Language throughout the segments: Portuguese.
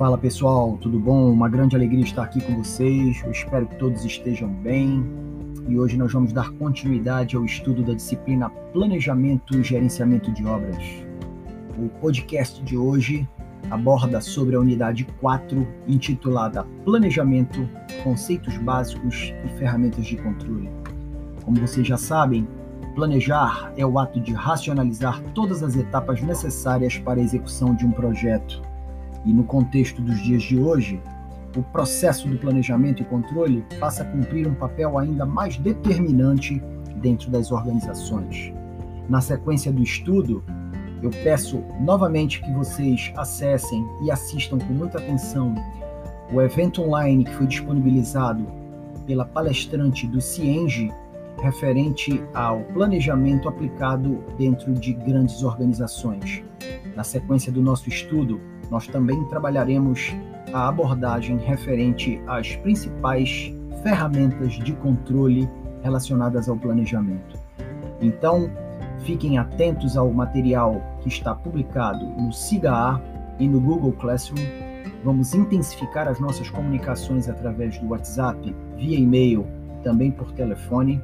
Fala pessoal, tudo bom? Uma grande alegria estar aqui com vocês. Eu espero que todos estejam bem. E hoje nós vamos dar continuidade ao estudo da disciplina Planejamento e Gerenciamento de Obras. O podcast de hoje aborda sobre a unidade 4, intitulada Planejamento, Conceitos Básicos e Ferramentas de Controle. Como vocês já sabem, planejar é o ato de racionalizar todas as etapas necessárias para a execução de um projeto e no contexto dos dias de hoje, o processo do planejamento e controle passa a cumprir um papel ainda mais determinante dentro das organizações. Na sequência do estudo, eu peço novamente que vocês acessem e assistam com muita atenção o evento online que foi disponibilizado pela palestrante do Cienge referente ao planejamento aplicado dentro de grandes organizações. Na sequência do nosso estudo, nós também trabalharemos a abordagem referente às principais ferramentas de controle relacionadas ao planejamento. Então, fiquem atentos ao material que está publicado no SIGA e no Google Classroom. Vamos intensificar as nossas comunicações através do WhatsApp, via e-mail, também por telefone.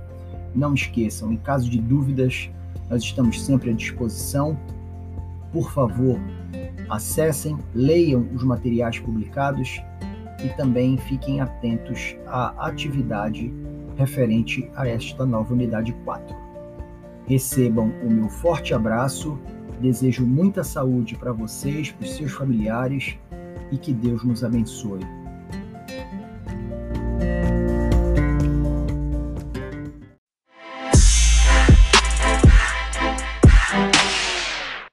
Não esqueçam, em caso de dúvidas, nós estamos sempre à disposição. Por favor, Acessem, leiam os materiais publicados e também fiquem atentos à atividade referente a esta nova unidade 4. Recebam o meu forte abraço, desejo muita saúde para vocês, para os seus familiares e que Deus nos abençoe.